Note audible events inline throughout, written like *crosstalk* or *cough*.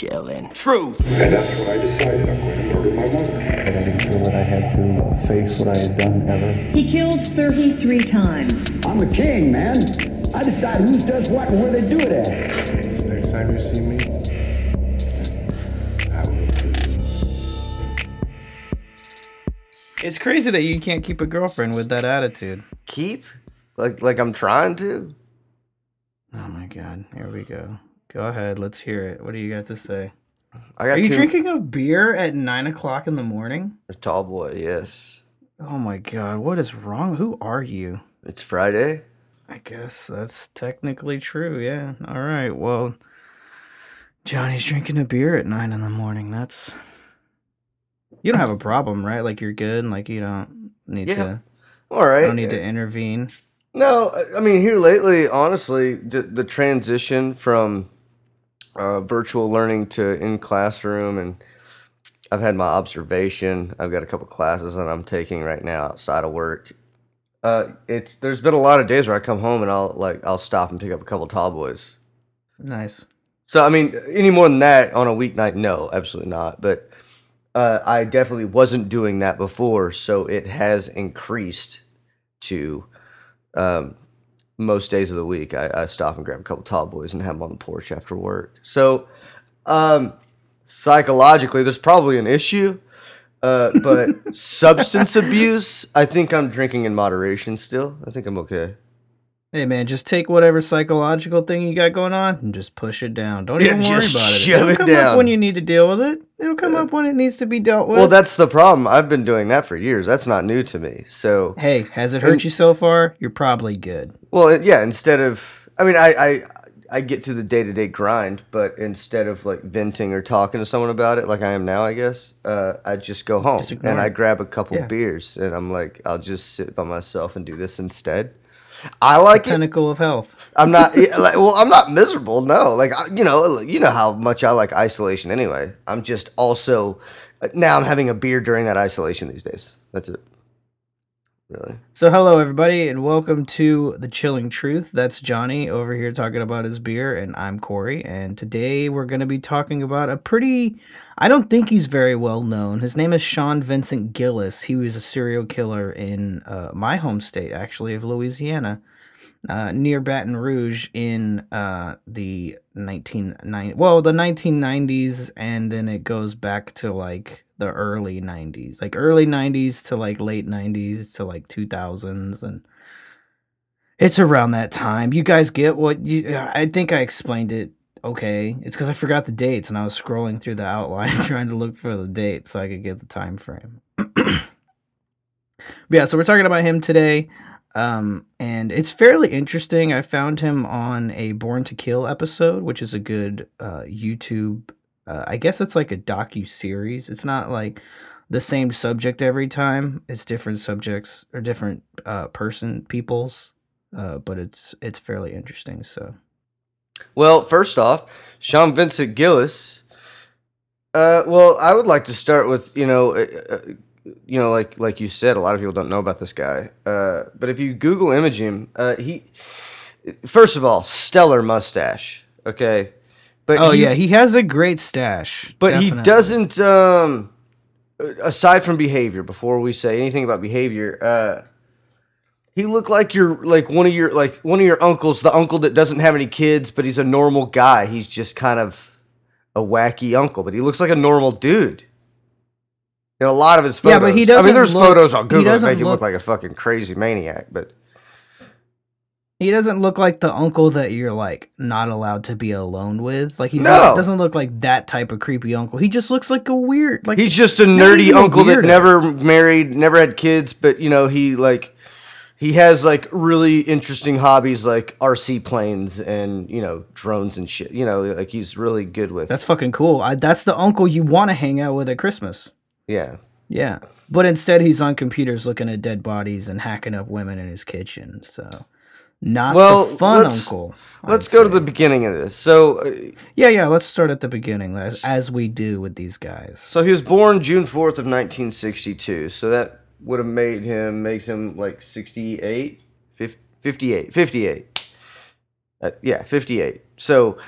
Chillin'. Truth. And that's when I decided I'm going to murder my mother. I didn't feel that I had to uh, face what I had done ever. He killed 33 times. I'm a king, man. I decide who does what and where they do it at. So next time you see me, I will kill you. It's crazy that you can't keep a girlfriend with that attitude. Keep? Like like I'm trying to? Oh my god, here we go. Go ahead, let's hear it. What do you got to say? I got Are you two- drinking a beer at nine o'clock in the morning? A tall boy, yes. Oh my god, what is wrong? Who are you? It's Friday. I guess that's technically true, yeah. All right, well, Johnny's drinking a beer at nine in the morning. That's. You don't have a problem, right? Like, you're good, and like, you don't need Yeah. to. All right. Don't need to uh, intervene. No, I- I mean here lately, honestly, the, the transition from uh, virtual learning to in classroom, and I've had my observation. I've got a couple classes that I'm taking right now outside of work. Uh, it's there's been a lot of days where I come home and I'll like I'll stop and pick up a couple tall boys. Nice. So I mean, any more than that on a weeknight? No, absolutely not. But uh, I definitely wasn't doing that before, so it has increased to um, most days of the week. I, I stop and grab a couple tall boys and have them on the porch after work. So um, psychologically, there's probably an issue. Uh, but *laughs* substance abuse, I think I'm drinking in moderation still. I think I'm okay. Hey man, just take whatever psychological thing you got going on and just push it down. Don't Yeah, even worry about it. shove It'll it come down. up when you need to deal with it. It'll come up when it needs to be dealt with. Well, that's the problem. I've been doing that for years. That's not new to me. So hey, has it hurt And- you so far? You're probably good. Well, yeah. Instead of, I mean, I I, I get to the day to day grind, but instead of like venting or talking to someone about it, like I am now, I guess, uh, I just go home Just and I grab a couple Yeah. beers, and I'm like, I'll just sit by myself and do this instead. I like it. Pinnacle of health. I'm not *laughs* like, well. I'm not miserable. No, like I- you know, you know how much I like isolation. Anyway, I'm just also now I'm having a beer during that isolation these days. That's it. Really. So hello everybody and welcome to the Chilling Truth. That's Johnny over here talking about his beer and I'm Corey and today we're going to be talking about a pretty I don't think he's very well known. His name is Sean Vincent Gillis. He was a serial killer in uh, my home state actually of Louisiana. Uh, near Baton Rouge in uh, the 1990 well the 1990s and then it goes back to like the early 90s like early 90s to like late 90s to like 2000s and it's around that time you guys get what you i think i explained it okay it's because i forgot the dates and i was scrolling through the outline *laughs* trying to look for the date so i could get the time frame *clears throat* yeah so we're talking about him today um, and it's fairly interesting. I found him on a Born to Kill episode, which is a good uh, YouTube. Uh, I guess it's like a docu series. It's not like the same subject every time. It's different subjects or different uh, person peoples, uh, but it's it's fairly interesting. So Well, first off, Sean Vincent Gillis. Uh, well, I would like to start with you know, uh, uh, you know, like like you said, a lot of people don't know about this guy. Uh, but if you Google image him, uh, he first of all, stellar mustache. Okay, but oh he- yeah, he has a great stash, but he doesn't. Um, aside from behavior, before we say anything about behavior, uh, he looked like your like one of your like one of your uncles, the uncle that doesn't have any kids, but he's a normal guy. He's just kind of a wacky uncle, but he looks like a normal dude. In a lot of his photos, Yeah, but he I doesn't mean, there's look- photos on Google that make him look look- like a fucking crazy maniac. But He doesn't look like the uncle that you're like not allowed to be alone with. Like he's No. doesn't look like that type of creepy uncle. He just looks like a weird like he's just a nerdy uncle that never married, never had kids, but you know, he like he has like really interesting hobbies like RC planes and you know drones and shit. You know, like he's really good with. That's fucking cool. I, that's the uncle you want to hang out with at Christmas. yeah. Yeah. But instead, he's on computers looking at dead bodies and hacking up women in his kitchen. So, not Well, the fun let's- uncle. Let's I'd go to the beginning of this. So, uh, Yeah, yeah. Let's start at the beginning, as, as we do with these guys. so he was born June fourth of nineteen sixty two. So that would have made him makes him like 68, 58, 58. Uh, yeah, 58. So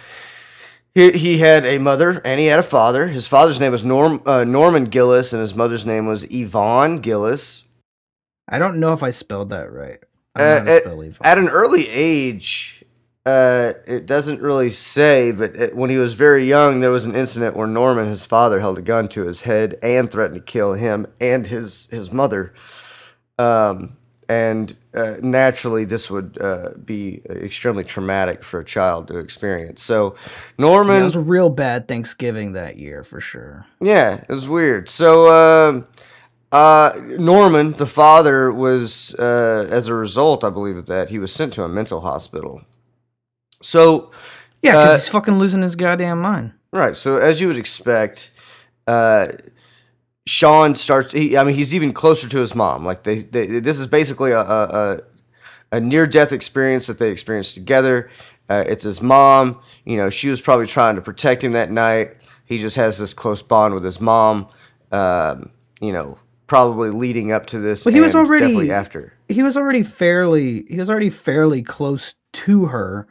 He, he had a mother and he had a father. His father's name was Norm uh, Norman Gillis, and his mother's name was Yvonne Gillis. I don't know if I spelled that right. I Uh, don't know how to at, at an early age, uh, it doesn't really say, but it, when he was very young, there was an incident where Norman, his father, held a gun to his head and threatened to kill him and his his mother. Um, and uh, naturally, this would uh, be extremely traumatic for a child to experience. So, Yeah, Norman, it was a real bad Thanksgiving that year for sure. yeah, it was weird. So, um, uh, Norman, the father, was, uh, as a result, I believe of that, he was sent to a mental hospital. So, Yeah, because Uh, he's fucking losing his goddamn mind. right. So, as you would expect, uh, Sean starts. He, I mean, he's even closer to his mom. Like they, they this is basically a a, a, a near death experience that they experienced together. Uh, it's his mom. You know, she was probably trying to protect him that night. He just has this close bond with his mom. Um, you know, probably leading up to this. But he was already- definitely after. He was already fairly he was already fairly close to her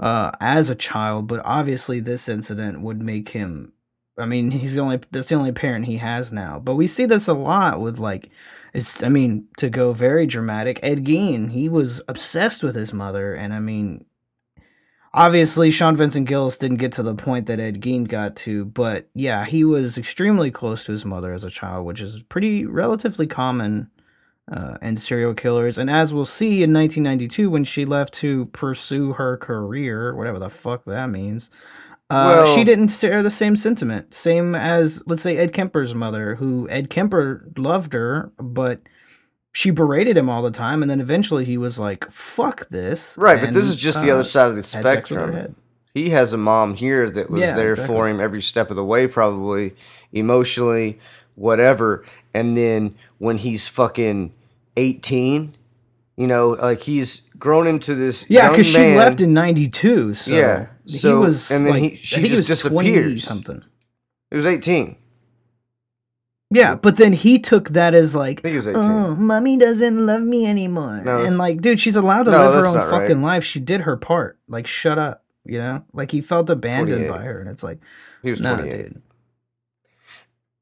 uh, as a child, but obviously this incident would make him. I mean, he's the only that's the only parent he has now. But we see this a lot with like, it's. I mean, to go very dramatic, Ed Gein, he was obsessed with his mother, and I mean, obviously Sean Vincent Gillis didn't get to the point that Ed Gein got to, but yeah, he was extremely close to his mother as a child, which is pretty relatively common uh, and serial killers. And as we'll see in 1992, when she left to pursue her career, whatever the fuck that means, uh, Well- she didn't share the same sentiment. Same as, let's say, Ed Kemper's mother, who Ed Kemper loved her, but she berated him all the time. And then eventually he was like, fuck this. Right, but this is just the uh, other side of the had sex with her spectrum. He has a mom here that was Yeah, there exactly. for him every step of the way, probably emotionally, whatever. And then when he's fucking eighteen, you know, like he's grown into this. Yeah, because she left in '92. So Yeah, he so- was and then like, he- she just he was 20 disappears. something. He was eighteen. Yeah, but then he took that as like, I think he was 18. oh, mommy doesn't love me anymore. No, and like, dude, she's allowed to No, live her own not right. fucking life. She did her part. Like, shut up. You know, like he felt abandoned by her, and it's like, He was nah, dude.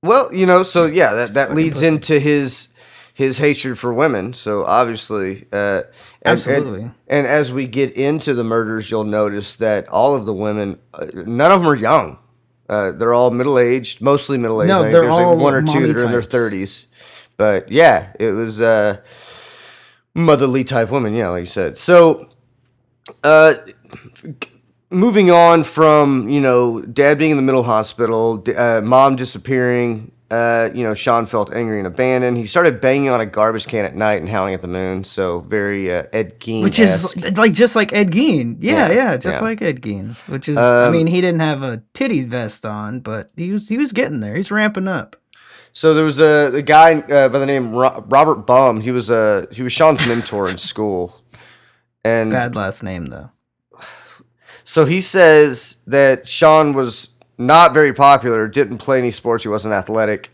Well, you know, so yeah, that, that leads pussy. into his his hatred for women. So obviously, uh, and, Absolutely. And, and as we get into the murders, you'll notice that all of the women, uh, none of them are young. Uh, they're all middle aged, mostly middle aged. No, they're There's all like one or two that are in their thirties. But yeah, it was uh, motherly type women. Yeah, like you said. So, uh, moving on from you know dad being in the middle hospital uh, mom disappearing uh, you know sean felt angry and abandoned he started banging on a garbage can at night and howling at the moon so very uh, ed gein Which is like just like Ed Gein. Yeah, Yeah, yeah, just yeah. like Ed Gein. Which is, I Um, mean, he didn't have a titty vest on, but he was he was getting there. He's ramping up. so there was a, a guy uh, by the name Ro- robert bum he was a he was sean's mentor in *laughs* school and Bad last name though. *sighs* So he says that Sean was not very popular, didn't play any sports, he wasn't athletic,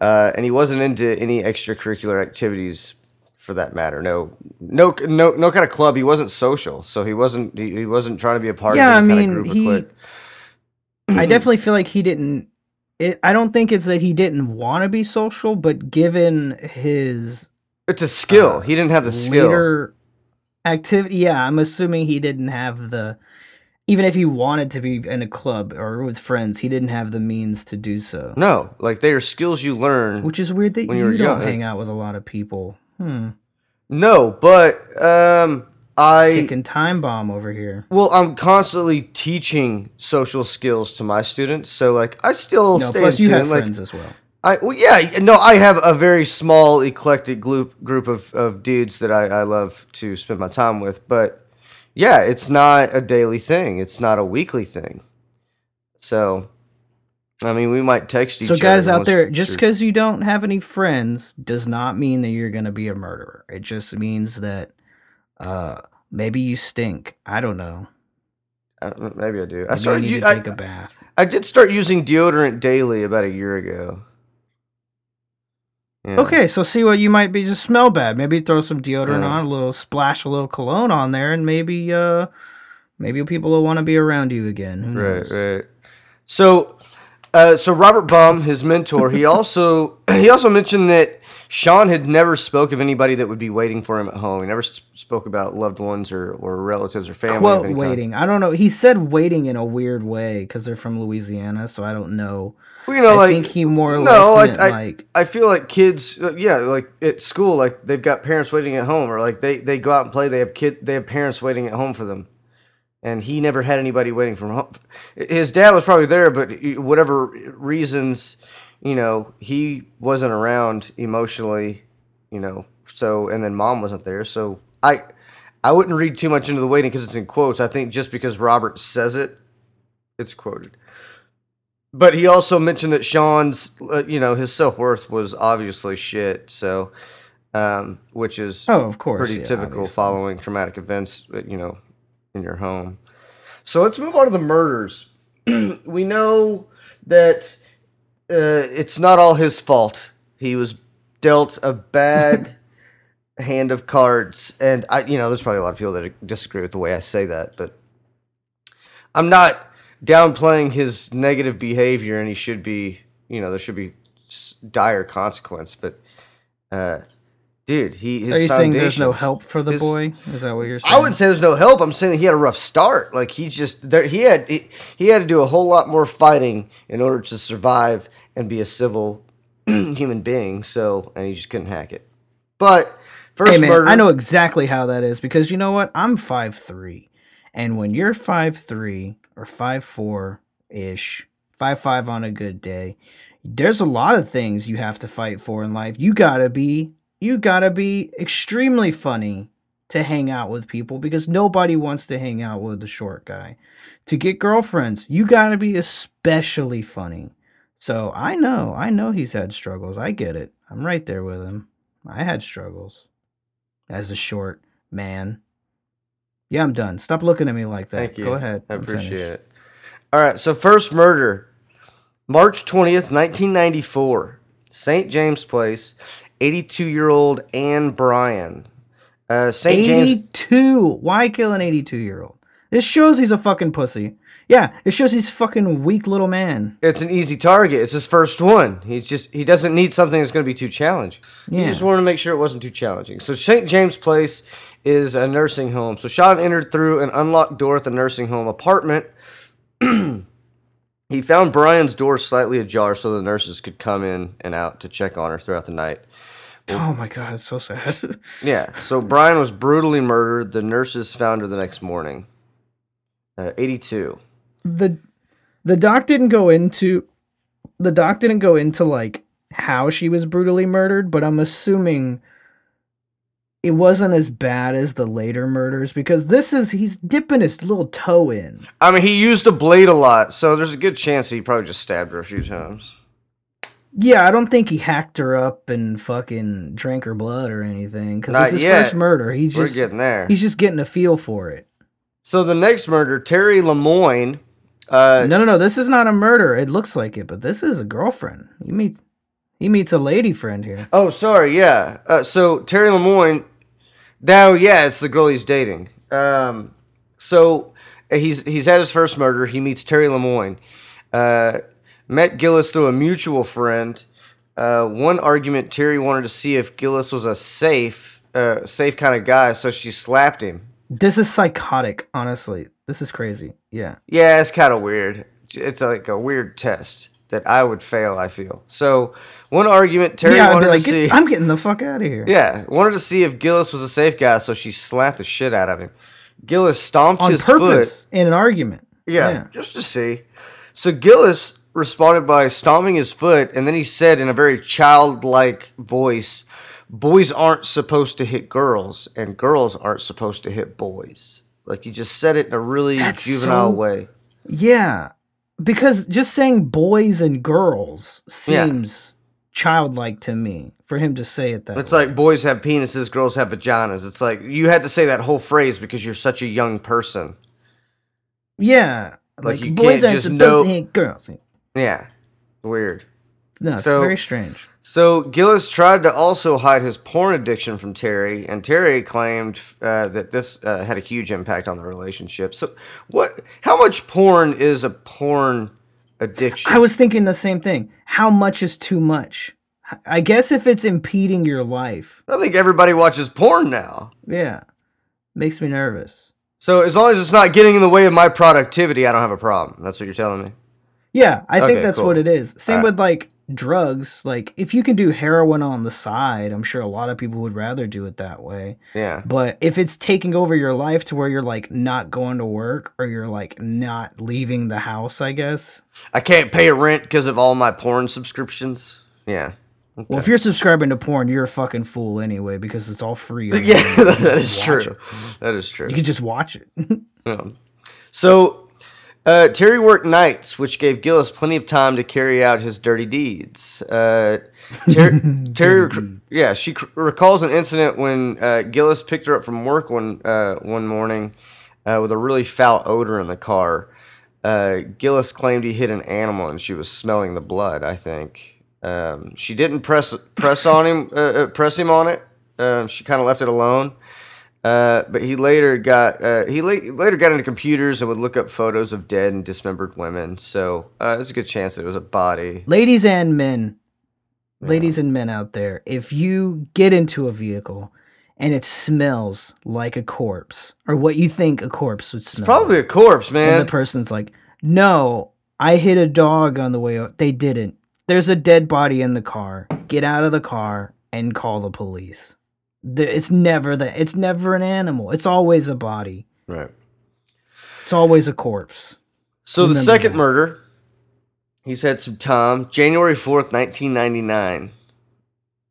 uh, and he wasn't into any extracurricular activities for that matter. No, no, no, no kind of club. He wasn't social, so he wasn't. He, he wasn't trying to be a part Yeah, of any I kind mean, of group he- or clique. *clears throat* I definitely feel like he didn't. It, I don't think it's that he didn't want to be social, but given his It's a skill. he didn't have the skill. activity, yeah, I'm assuming he didn't have the. Even if he wanted to be in a club or with friends, he didn't have the means to do so. No, like they are skills you learn. Which is weird that When you you don't young. hang out with a lot of people. Hmm. no, but um, I Taking time bomb over here. well, I'm constantly teaching social skills to my students. So like, I still No, stay plus in you tune. have like, friends as well. I well, yeah, no, I have a very small eclectic group group of, of dudes that I, I love to spend my time with, but yeah, it's not a daily thing. It's not a weekly thing. So, I mean, we might text each So, other. guys out there, just because you don't have any friends does not mean that you're going to be a murderer. It just means that uh, maybe you stink. I don't know. I don't know, maybe I do. I Maybe started. need to I, take a bath. I did start using deodorant daily about a year ago. Yeah. Okay, so see what you might be just smell bad. Maybe throw some deodorant Yeah. on, a little splash, a little cologne on there, and maybe uh, Maybe people will want to be around you again. Who Right, knows? right. So, uh, so Robert Baum, his mentor, he also *clears throat* he also mentioned that Sean had never spoke of anybody that would be waiting for him at home. He never spoke about loved ones or, or relatives or family. Quote any kind. waiting. I don't know. He said waiting in a weird way because they're from Louisiana, so I don't know. Well, you know, I like think he more or no, less I, I, like I feel like kids, uh, yeah, like at school, like they've got parents waiting at home, or like they, they go out and play. They have kid, they have parents waiting at home for them, and he never had anybody waiting from home. His dad was probably there, but whatever reasons, you know, he wasn't around emotionally, you know. So and then mom wasn't there, so I, I wouldn't read too much into the waiting because it's in quotes. I think just because Robert says it, it's quoted. But he also mentioned that Sean's, uh, you know, his self worth was obviously shit. So, um, which is Oh, of course, pretty yeah, typical obviously. following traumatic events, uh, you know, in your home. So let's move on to the murders. *clears throat* we know that uh, it's not all his fault. He was dealt a bad *laughs* hand of cards, and I, you know, there's probably a lot of people that disagree with the way I say that, but I'm not downplaying his negative behavior, and he should be, you know, there should be dire consequence. But, uh, dude, he his Are you saying there's no help for the his- boy? Is that what you're saying? I wouldn't say there's no help. I'm saying he had a rough start. Like he just there, he had he, he had to do a whole lot more fighting in order to survive and be a civil *clears throat* human being. So and he just couldn't hack it. But first Hey man, murder, I know exactly how that is because you know what? I'm five three, and when you're five three or five four ish, five five on a good day, there's a lot of things you have to fight for in life. You gotta be you gotta be extremely funny to hang out with people because nobody wants to hang out with the short guy. To get girlfriends, you gotta be especially funny. So I know, I know he's had struggles. I get it. I'm right there with him. I had struggles as a short man. Yeah, I'm done. Stop looking at me like that. Thank you. Go ahead. I I'm appreciate finished. it. All right. So first murder, March twentieth, nineteen ninety four, St. James Place. Eighty-two year old Anne Bryan. Uh, St. James 82. Why kill an 82 year old? This shows he's a fucking pussy. Yeah, it shows he's fucking weak little man. it's an easy target. It's his first one. He's just he doesn't need something that's going to be too challenging. He just wanted to make sure it wasn't too challenging. So St. James Place is a nursing home. So Sean entered through an unlocked door at the nursing home apartment. *clears throat* he found Bryan's door slightly ajar so the nurses could come in and out to check on her throughout the night. Oh my god, it's so sad. *laughs* Yeah. So Brian was brutally murdered. The nurses found her the next morning. Uh, 82. the the doc didn't go into the doc didn't go into like how she was brutally murdered, but I'm assuming it wasn't as bad as the later murders because this is he's dipping his little toe in. I mean, he used a blade a lot, so there's a good chance he probably just stabbed her a few times. Yeah, I don't think he hacked her up and fucking drank her blood or anything because it's his yet. first murder. He's We're just getting there. he's just getting a feel for it. So the next murder, Terry Lemoine. Uh, No, no, no. This is not a murder. It looks like it, but this is a girlfriend. He meets he meets a lady friend here. Oh, sorry. Yeah. Uh, so Terry Lemoine. Now, yeah, it's the girl he's dating. Um, so uh, he's he's had his first murder. He meets Terry Lemoine. Uh, met Gillis through a mutual friend. Uh, one argument, Terry wanted to see if Gillis was a safe, uh, safe kind of guy, so she slapped him. This is psychotic, honestly. This is crazy. Yeah. Yeah, it's kind of weird. It's like a weird test that I would fail. I feel so. One argument, Terry yeah, wanted like, to see. "Get- I'm getting the fuck out of here. Yeah, wanted to see if Gillis was a safe guy, so she slapped the shit out of him. Gillis stomped On his purpose foot. in an argument. Yeah, just to see. So Gillis responded by stomping his foot, and then he said in a very childlike voice, "Boys aren't supposed to hit girls, and girls aren't supposed to hit boys." Like he just said it in a really That's juvenile so- way. Yeah. Because just saying boys and girls Yeah. seems childlike to me for him to say it that way. It's way. like boys have penises, girls have vaginas. It's like you had to say that whole phrase because you're such a young person. yeah. Like, you boys can't aren't just know- girls. Yeah, weird. No, it's So- very strange. So Gillis tried to also hide his porn addiction from Terry, and Terry claimed uh, that this uh, had a huge impact on the relationship. So, what? How much porn is a porn addiction? I was thinking the same thing. How much is too much? I guess if it's impeding your life, I think everybody watches porn now. yeah, makes me nervous. So as long as it's not getting in the way of my productivity, I don't have a problem. That's what you're telling me. Yeah, I think that's cool. what it is. Same Alright. with like drugs. Like if you can do heroin on the side, I'm sure a lot of people would rather do it that way. Yeah. But if it's taking over your life to where you're like not going to work or you're like not leaving the house, I guess. I can't pay a rent because of all my porn subscriptions. Yeah. Well, if you're subscribing to porn, you're a fucking fool anyway because it's all free. *laughs* Yeah, the internet. You that is true. it. That is true. You can just watch it. Yeah. *laughs* Um, so, uh, Terry worked nights, which gave Gillis plenty of time to carry out his dirty deeds. Uh, *laughs* Ter- Terry, rec- yeah, she c- recalls an incident when uh, Gillis picked her up from work one uh, one morning uh, with a really foul odor in the car. Uh, Gillis claimed he hit an animal and she was smelling the blood. I think um, she didn't press press on him, press him on it. Um, she kind of left it alone. Uh, but he later got uh, he la- later got into computers and would look up photos of dead and dismembered women. So uh, there's a good chance that it was a body. ladies and men, ladies and men out there, if you get into a vehicle and it smells like a corpse or what you think a corpse would smell, Probably a corpse, and man. the person's like, "No, I hit a dog on the way." out." They didn't. There's a dead body in the car. Get out of the car and call the police. The- It's never that. It's never an animal. It's always a body. right. It's always a corpse. So the second that. murder, he's had some time. January fourth, nineteen ninety nine.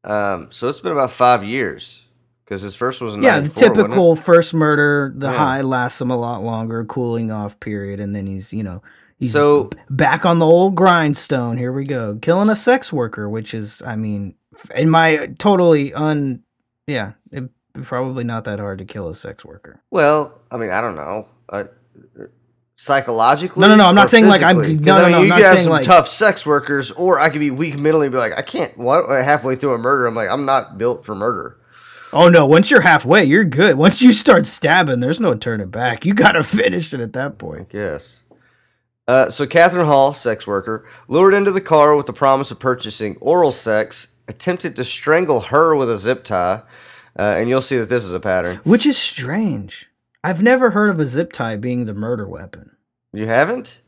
Um, so it's been about five years because his first was in Yeah, the 94, wasn't it? typical first murder. The Yeah. high lasts him a lot longer, cooling off period, and then he's you know he's So back on the old grindstone. Here we go, killing a sex worker, which is, I mean, in my totally un, yeah, it, probably not that hard to kill a sex worker. well, I mean, I don't know. Uh, psychologically, No, no, no, I'm not saying, like, I'm- no, I no, mean, no, I'm you could have some like- tough sex workers, or I could be weak mentally and be like, I can't. What halfway through a murder, I'm like, I'm not built for murder. Oh no, once you're halfway, you're good. *laughs* Once you start stabbing, there's no turning back. You gotta finish it at that point. Yes. Uh, so Catherine Hall, sex worker, lured into the car with the promise of purchasing oral sex, attempted to strangle her with a zip tie, uh, and you'll see that this is a pattern. Which is strange. I've never heard of a zip tie being the murder weapon. You haven't?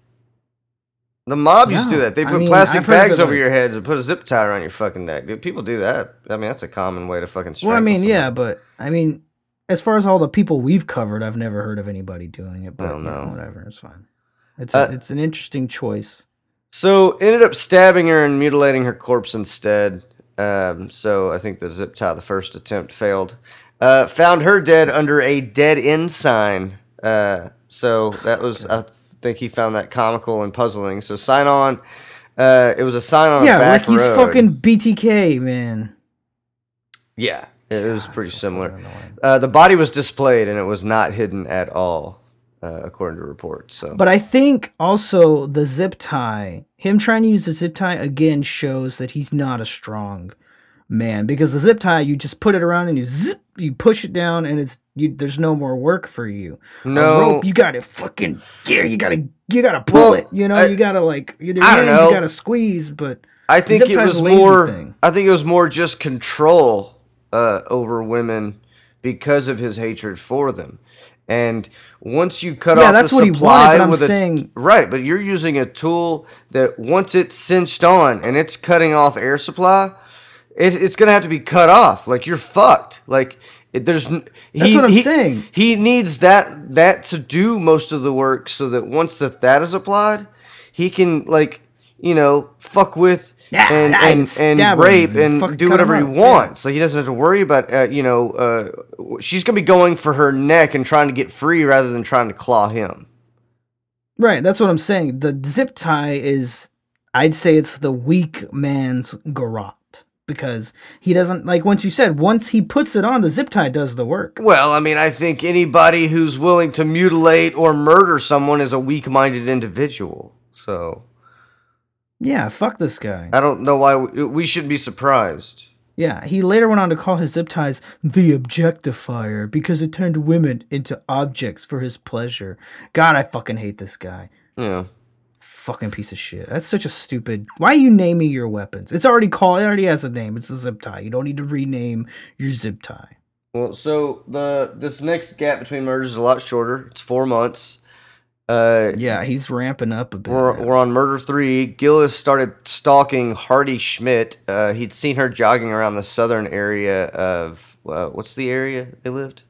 The mob used to do that. They I put mean, plastic bags over like- your heads and put a zip tie around your fucking neck. Dude, people do that. I mean, that's a common way to fucking strangle Well, I mean, somebody. yeah, but I mean, as far as all the people we've covered, I've never heard of anybody doing it. But don't you know, whatever, it's fine. It's Uh, it's an interesting choice. So ended up stabbing her and mutilating her corpse instead. Um, so I think the zip tie, the first attempt, failed. Uh, found her dead under a dead end sign. Uh, so that was, I think he found that comical and puzzling. So sign on. Uh, it was a sign on a Yeah, like he's road. fucking BTK, man. Yeah, it was pretty so similar. Uh, the body was displayed and it was not hidden at all, uh, according to reports. So, But I think also the zip tie, him trying to use the zip tie again shows that he's not a strong man because the zip tie you just put it around and you zip, you push it down and it's you, there's no more work for you. No. rope, you got to fucking yeah, you got to you got to pull Well, it. You know, I- you got to like don't hands, you got to squeeze, but I think it was more. thing. I think it was more just control uh, over women because of his hatred for them. And once you cut Yeah, off that's the what he wanted, supply but I'm with a saying- right, but you're using a tool that once it's cinched on and it's cutting off air supply, it, it's gonna have to be cut off. Like you're fucked. Like it, there's. That's he, what I'm he- saying. He needs that that to do most of the work, so that once that that is applied, he can like you know fuck with Yeah, and yeah, and, and rape and and do whatever he yeah. wants. So he doesn't have to worry about uh, you know uh, she's gonna be going for her neck and trying to get free rather than trying to claw him. right, that's what I'm saying. The zip tie is I'd say it's the weak man's garrote because he doesn't like once you said once he puts it on the zip tie does the work. Well, I mean, I think anybody who's willing to mutilate or murder someone is a weak-minded individual. So Yeah, fuck this guy. I don't know why we, we shouldn't be surprised. Yeah, he later went on to call his zip ties the objectifier because it turned women into objects for his pleasure. God, I fucking hate this guy. Yeah. Fucking piece of shit. That's such a stupid. Why are you naming your weapons? It's already called. It already has a name. It's a zip tie. You don't need to rename your zip tie. Well, so the this next gap between murders is a lot shorter. It's four months. Uh, Yeah, he's ramping up a bit. We're, we're on murder three. Gillis started stalking Hardee Schmidt. Uh, he'd seen her jogging around the southern area of uh, what's the area they lived?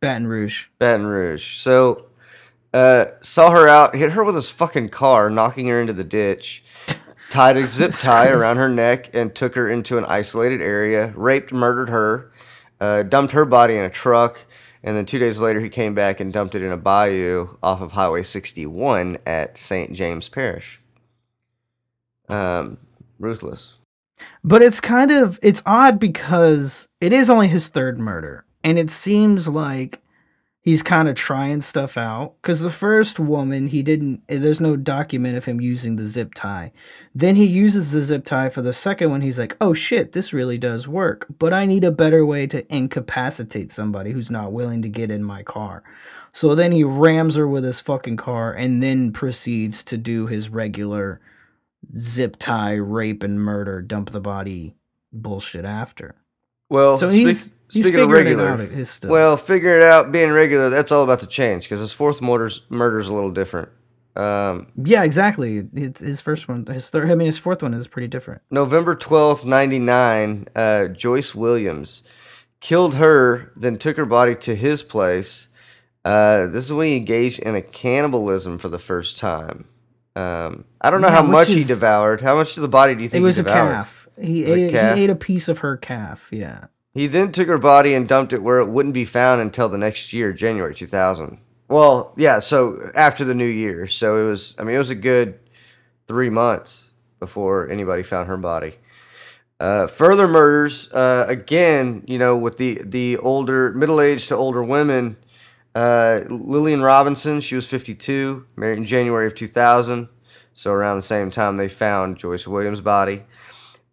Baton Rouge. Baton Rouge. So uh, saw her out, hit her with his fucking car, knocking her into the ditch. *laughs* Tied a zip tie around her neck and took her into an isolated area. Raped, murdered her. Uh, dumped her body in a truck. And then two days later, he came back and dumped it in a bayou off of Highway 61 at St. James Parish. Um, ruthless. But it's kind of it's odd because it is only his third murder, and it seems like he's kind of trying stuff out. Because the first woman, he didn't. Eh, there's no document of him using the zip tie. Then he uses the zip tie for the second one. He's like, "Oh shit, this really does work." But I need a better way to incapacitate somebody who's not willing to get in my car. So then he rams her with his fucking car, and then proceeds to do his regular zip tie, rape, and murder, dump the body bullshit after. Well, So speak- he's he's speaking of regular, out his stuff. well, figuring it out, being regular, that's all about to change because his fourth murder's murder's a little different. Um, yeah, exactly. His, his first one, his third, I mean, his fourth one is pretty different. November twelfth, ninety nine. Uh, Joyce Williams killed her, then took her body to his place. Uh, this is when he engaged in a cannibalism for the first time. Um, I don't know Yeah, how much he devoured. How much of the body do you think It was he a calf. He ate, he ate a piece of her calf. Yeah. He then took her body and dumped it where it wouldn't be found until the next year, January 2000. Well, yeah, so after the new year. So it was, I mean, it was a good three months before anybody found her body. Uh, further murders, uh, again, you know, with the, the older, middle aged to older women. Uh, Lillian Robinson, she was 52, married in January of 2000. So around the same time they found Joyce Williams' body.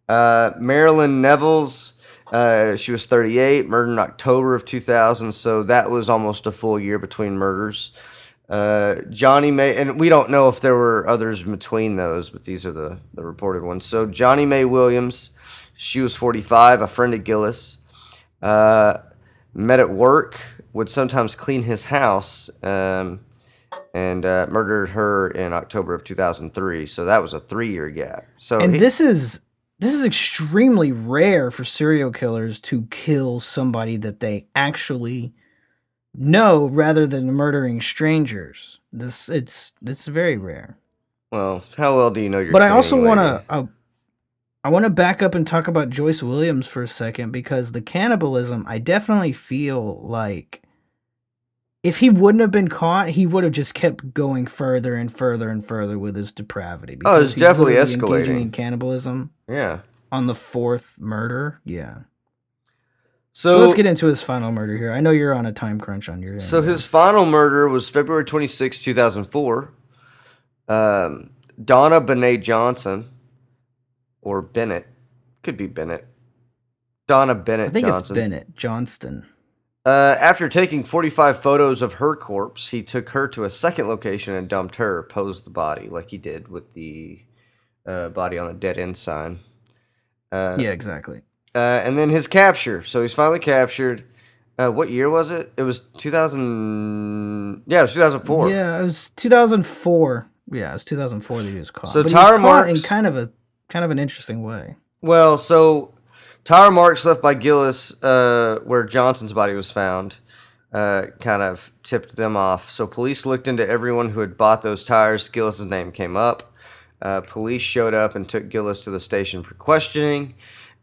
Uh, Marilyn Nevils, uh, she was 38, murdered in October of 2000. So that was almost a full year between murders. Uh, Johnnie Mae, and we don't know if there were others in between those, but these are the, the reported ones. So Johnnie Mae Williams, she was 45, a friend of Gillis. Uh, met at work, would sometimes clean his house, um, and uh, murdered her in October of 2003. So that was a three year gap. So And he- this is this is extremely rare for serial killers to kill somebody that they actually know rather than murdering strangers. This it's it's very rare. Well, how well do you know your? but I also want to. Uh, I want to back up and talk about Joyce Williams for a second because the cannibalism, I definitely feel like if he wouldn't have been caught, he would have just kept going further and further and further with his depravity. Oh, it's definitely escalating. in cannibalism Yeah. on the fourth murder. Yeah. So, So, let's get into his final murder here. I know you're on a time crunch on your end. So his final murder was February 26, 2004. Um, Donna Benet Johnson, or Bennett, could be Bennett. Donna Bennett I think Johnson. it's Bennett Johnston. Uh, after taking 45 photos of her corpse, he took her to a second location and dumped her, posed the body like he did with the uh, body on the dead end sign. Uh, yeah, exactly. Uh, and then his capture. So he's finally captured. Uh, what year was it? It was 2000. Yeah, it was 2004. Yeah, it was 2004. Yeah, it was 2004 that he was caught. So But Tyler caught in kind of a kind of an interesting way. Well, so tire marks left by Gillis, uh, where Johnson's body was found, uh, kind of tipped them off. So police looked into everyone who had bought those tires. Gillis's name came up. Uh, police showed up and took Gillis to the station for questioning.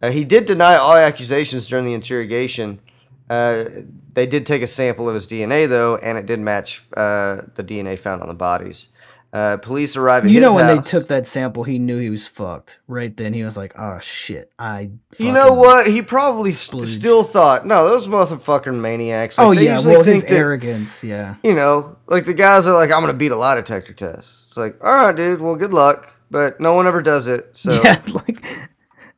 Uh, he did deny all accusations during the interrogation. Uh, they did take a sample of his DNA though, and it did match uh, the DNA found on the bodies. Uh, police arrived at You know, when they took that sample, he knew he was fucked. Right then, he was like, "Oh shit, I." You know what? He probably st- still thought, no, those motherfucking maniacs. Like, oh yeah, well, his that, arrogance. Yeah. You know, like the guys are like, I'm gonna beat a lie detector test. It's like, all right, dude. Well, good luck. but no one ever does it. So *laughs* Yeah, like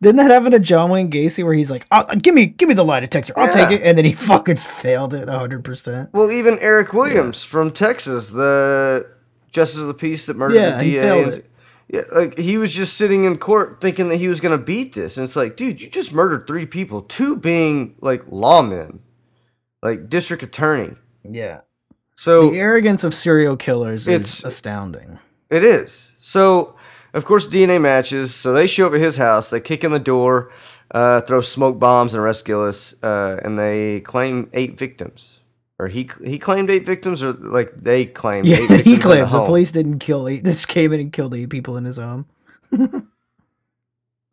didn't that happen to John Wayne Gacy where he's like, oh, "Give me, give me the lie detector, I'll take it," and then he *laughs* fucking failed it hundred percent. Well, even Eric Williams from Texas, the justice of the peace that murdered Yeah, the he DA. and-. Yeah, like he was just sitting in court thinking that he was going to beat this, and it's like, dude, you just murdered three people, two being like lawmen, like district attorney. Yeah, So the arrogance of serial killers It's- is astounding. It is. So, of course, DNA matches. So they show up at his house. They kick in the door, uh, throw smoke bombs, and arrest Gillis. Uh, and they claim eight victims, or he he claimed eight victims, or like they claimed. Yeah, eight *laughs* victims he claimed the home. police didn't kill eight. *laughs* This came in and killed eight people in his home. *laughs*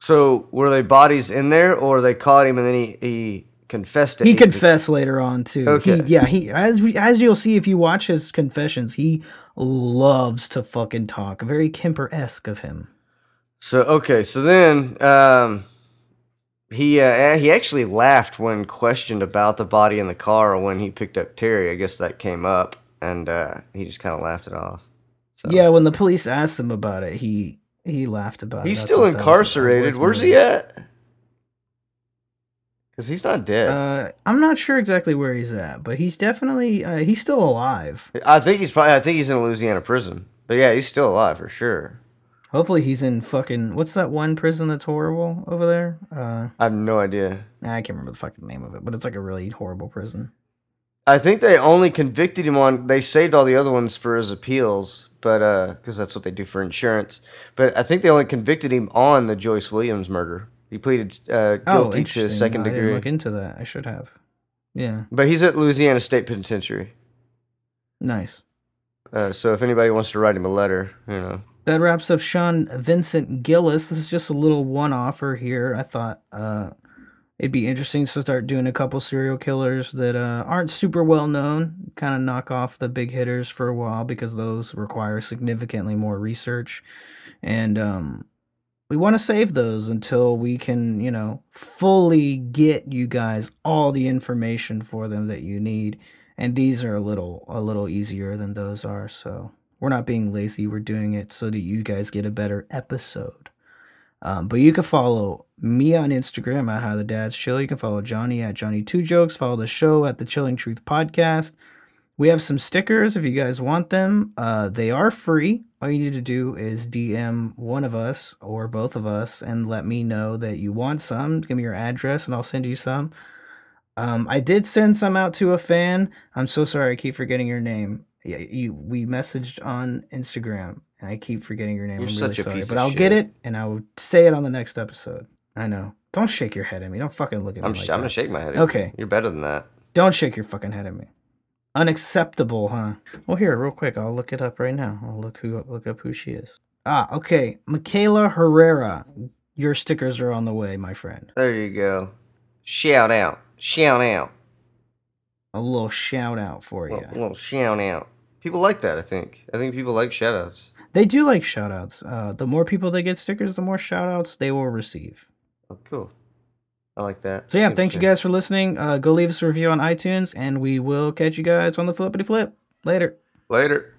So were they bodies in there, or they caught him and then he he confessed? He confessed later on too. Okay. He, yeah, he as we, as you'll see if you watch his confessions, he loves to fucking talk. Very Kemper esque of him. So okay, so then um, he uh, he actually laughed when questioned about the body in the car when he picked up Terry. I guess that came up, and uh, he just kind of laughed it off. So. Yeah, when the police asked him about it, he he laughed about it. He's still thought that was a- a incarcerated. Where's he at? Because he's not dead. Uh, I'm not sure exactly where he's at, but he's definitely uh, he's still alive. I think he's probably. I think he's in a Louisiana prison. But yeah, he's still alive for sure. Hopefully, he's in fucking what's that one prison that's horrible over there? Uh, I have no idea. I can't remember the fucking name of it, but it's like a really horrible prison. I think they only convicted him on. They saved all the other ones for his appeals, but uh, because that's what they do for insurance. But I think they only convicted him on the Joyce Williams murder. He pleaded uh, guilty to Oh, interesting. second I didn't degree. look into that. I should have. Yeah, But he's at Louisiana State Penitentiary. nice. Uh, so if anybody wants to write him a letter, you know, That wraps up Sean Vincent Gillis. This is just a little one-offer here. I thought uh, it'd be interesting to start doing a couple serial killers that uh, aren't super well known. Kind of knock off the big hitters for a while because those require significantly more research, and um, we want to save those until we can, you know, fully get you guys all the information for them that you need. And these are a little a little easier than those are, so we're not being lazy. We're doing it so that you guys get a better episode. Um, but you can follow me on Instagram at How the Dads Chill. You can follow Johnny at Johnny Two Jokes. Follow the show at the Chilling Truth Podcast. We have some stickers if you guys want them. Uh, they are free. All you need to do is DM one of us or both of us and let me know that you want some. Give me your address and I'll send you some. Um, I did send some out to a fan. I'm so sorry. I keep forgetting your name. Yeah, you. We messaged on Instagram, and I keep forgetting your name. You're I'm such really a sorry, piece but of I'll get it, and I will say it on the next episode. I know. Don't shake your head at me. Don't fucking look at me. I'm like sh- I'm gonna shake my head. at you. Okay. you're better than that. Don't shake your fucking head at me. Unacceptable, huh? Well, here, real quick, I'll look it up right now. I'll look who look up who she is. Ah, okay, Michaela Herrera. Your stickers are on the way, my friend. There you go. Shout out, shout out, A little shout out for you. little, little shout out. People like that. I think. I think people like shout outs. They do like shout outs. Uh, the more people that get stickers, the more shout outs they will receive. Oh, cool. I like that. So yeah, thank you guys for listening. Uh, go leave us a review on iTunes, and we will catch you guys on the flippity flip. Later. Later.